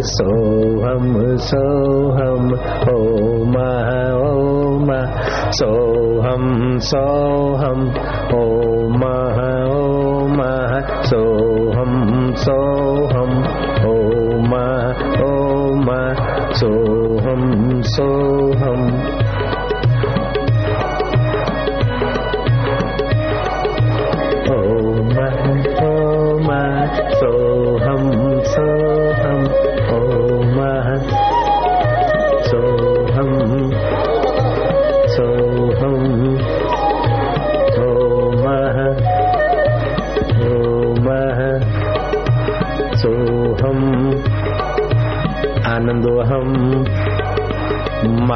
सोहम सोहम ओम ओम सोहम सोहम ओम ओम सोहम सोहम ओम ओम सोहम सोहम।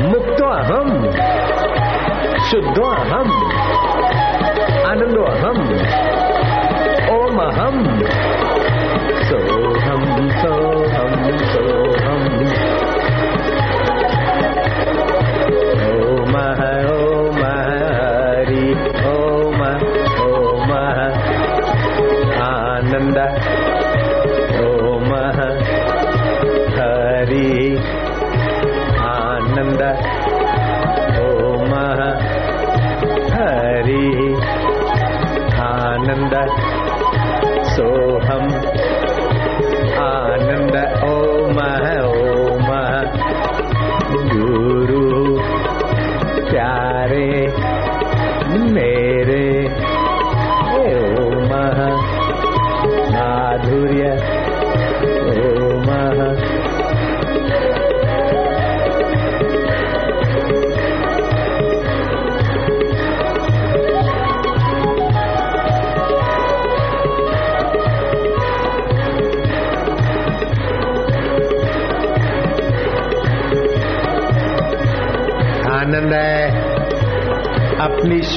मुक्त हम शुद्ध हम आनंदो हम ओम हम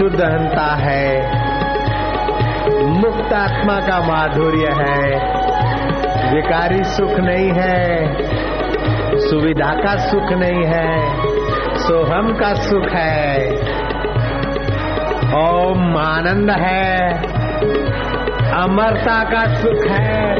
शुद्ध है। मुक्त आत्मा का माधुर्य है। विकारी सुख नहीं है। सुविधा का सुख नहीं है। सोहम का सुख है। ओम आनंद है। अमरता का सुख है।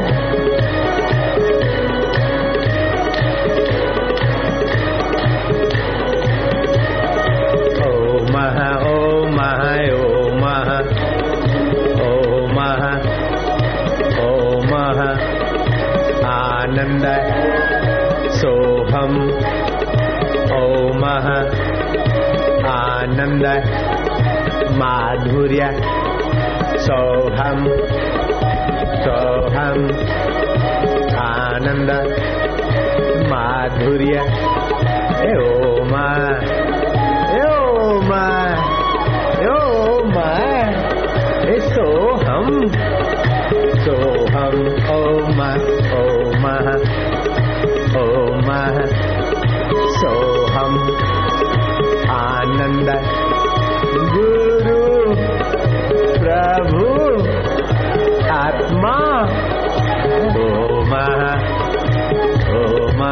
आनंद सोहम ओम आनंद माधुर्य सोहम सोहम आनंद माधुर्य। आनंद गुरु प्रभु आत्मा ओम ओम ओम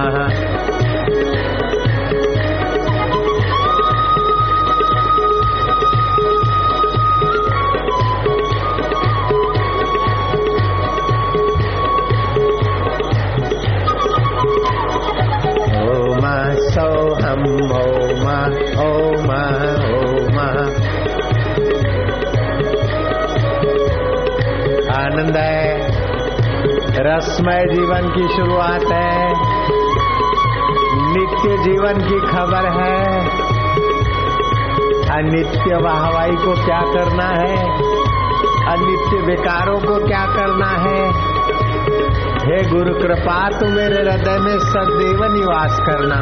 आनंद है। रसमय जीवन की शुरुआत है। नित्य जीवन की खबर है। अनित्य वाहवाई को क्या करना है? अनित्य विकारों को क्या करना है? हे गुरु, कृपा तू मेरे हृदय में सदैव निवास करना।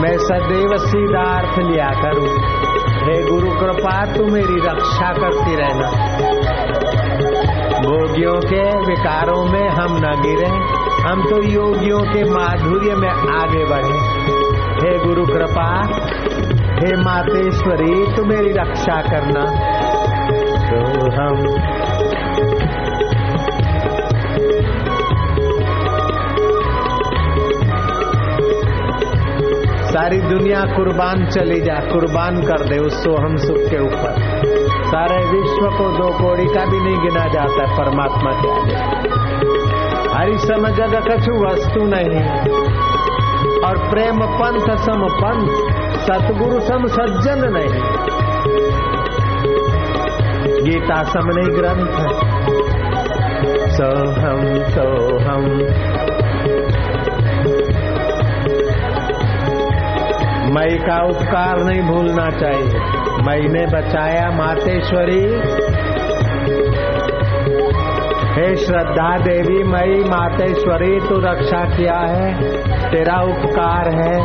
मैं सदैव सीधा अर्थ लिया करूँ। हे गुरु, कृपा तू मेरी रक्षा करती रहना। भोगियों के विकारों में हम न गिरे। हम तो योगियों के माधुर्य में आगे बढ़े। हे गुरु कृपा, हे मातेश्वरी तू मेरी रक्षा करना। तो हम सारी दुनिया कुर्बान चली जा, कुर्बान कर दे उस सोहम सुख के ऊपर। सारे विश्व को दो कोड़ी का भी नहीं गिना जाता, परमात्मा के आगे। हरि सम जग कछु वस्तु नहीं। और प्रेम पंथ सम पंथ, सतगुरु सम सज्जन नहीं। गीता सम नहीं ग्रंथ। सोहम सोहम मई का उपकार नहीं भूलना चाहिए। मई ने बचाया मातेश्वरी। हे श्रद्धा देवी, मई मातेश्वरी, तू रक्षा किया है, तेरा उपकार है।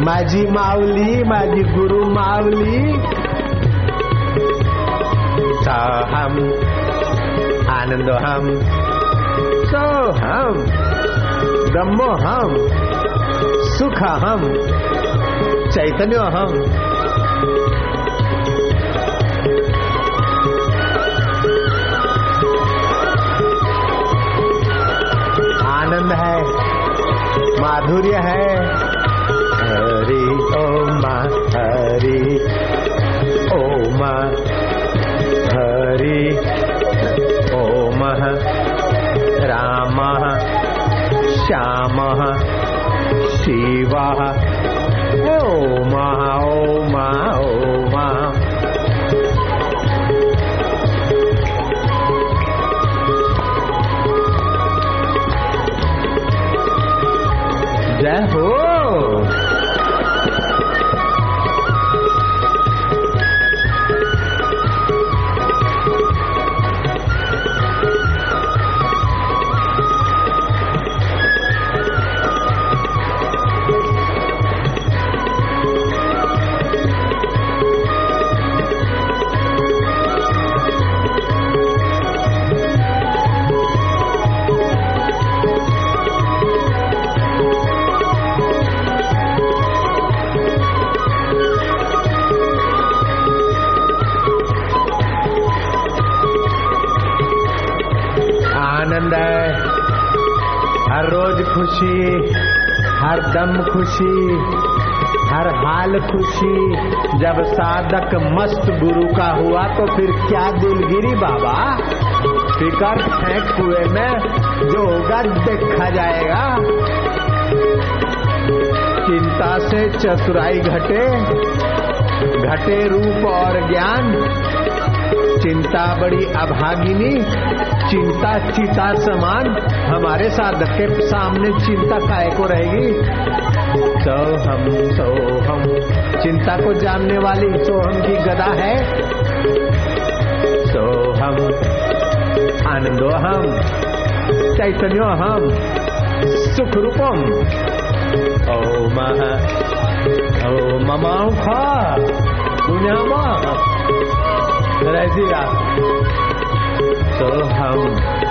माझी मावली माझी गुरु मावली हम आनंद हम सो हम ब्रह्मो हम सुख अहम चैतन्य अहम आनंद है, माधुर्य है। हरि ओम हरि ओम हरि ओम राम श्याम शिव ओम ओम आनंद है। हर रोज खुशी, हर दम खुशी, हर हाल खुशी। जब साधक मस्त गुरु का हुआ तो फिर क्या दिलगिरी बाबा? फिकर फेंक कुएँ में जो होगा देखा जाएगा। चिंता से चतुराई घटे घटे रूप और ज्ञान। चिंता बड़ी अभागिनी, चिंता चिता समान, हमारे साधक के सामने चिंता काय को रहेगी? सो हम सो हम चिंता को जानने वाली सो हम की गदा है? सो हम आनंदो हम चैतन्यो हम सुख रूपम ओ मह, ओ ममा खा दुनिया में रजिया तो हम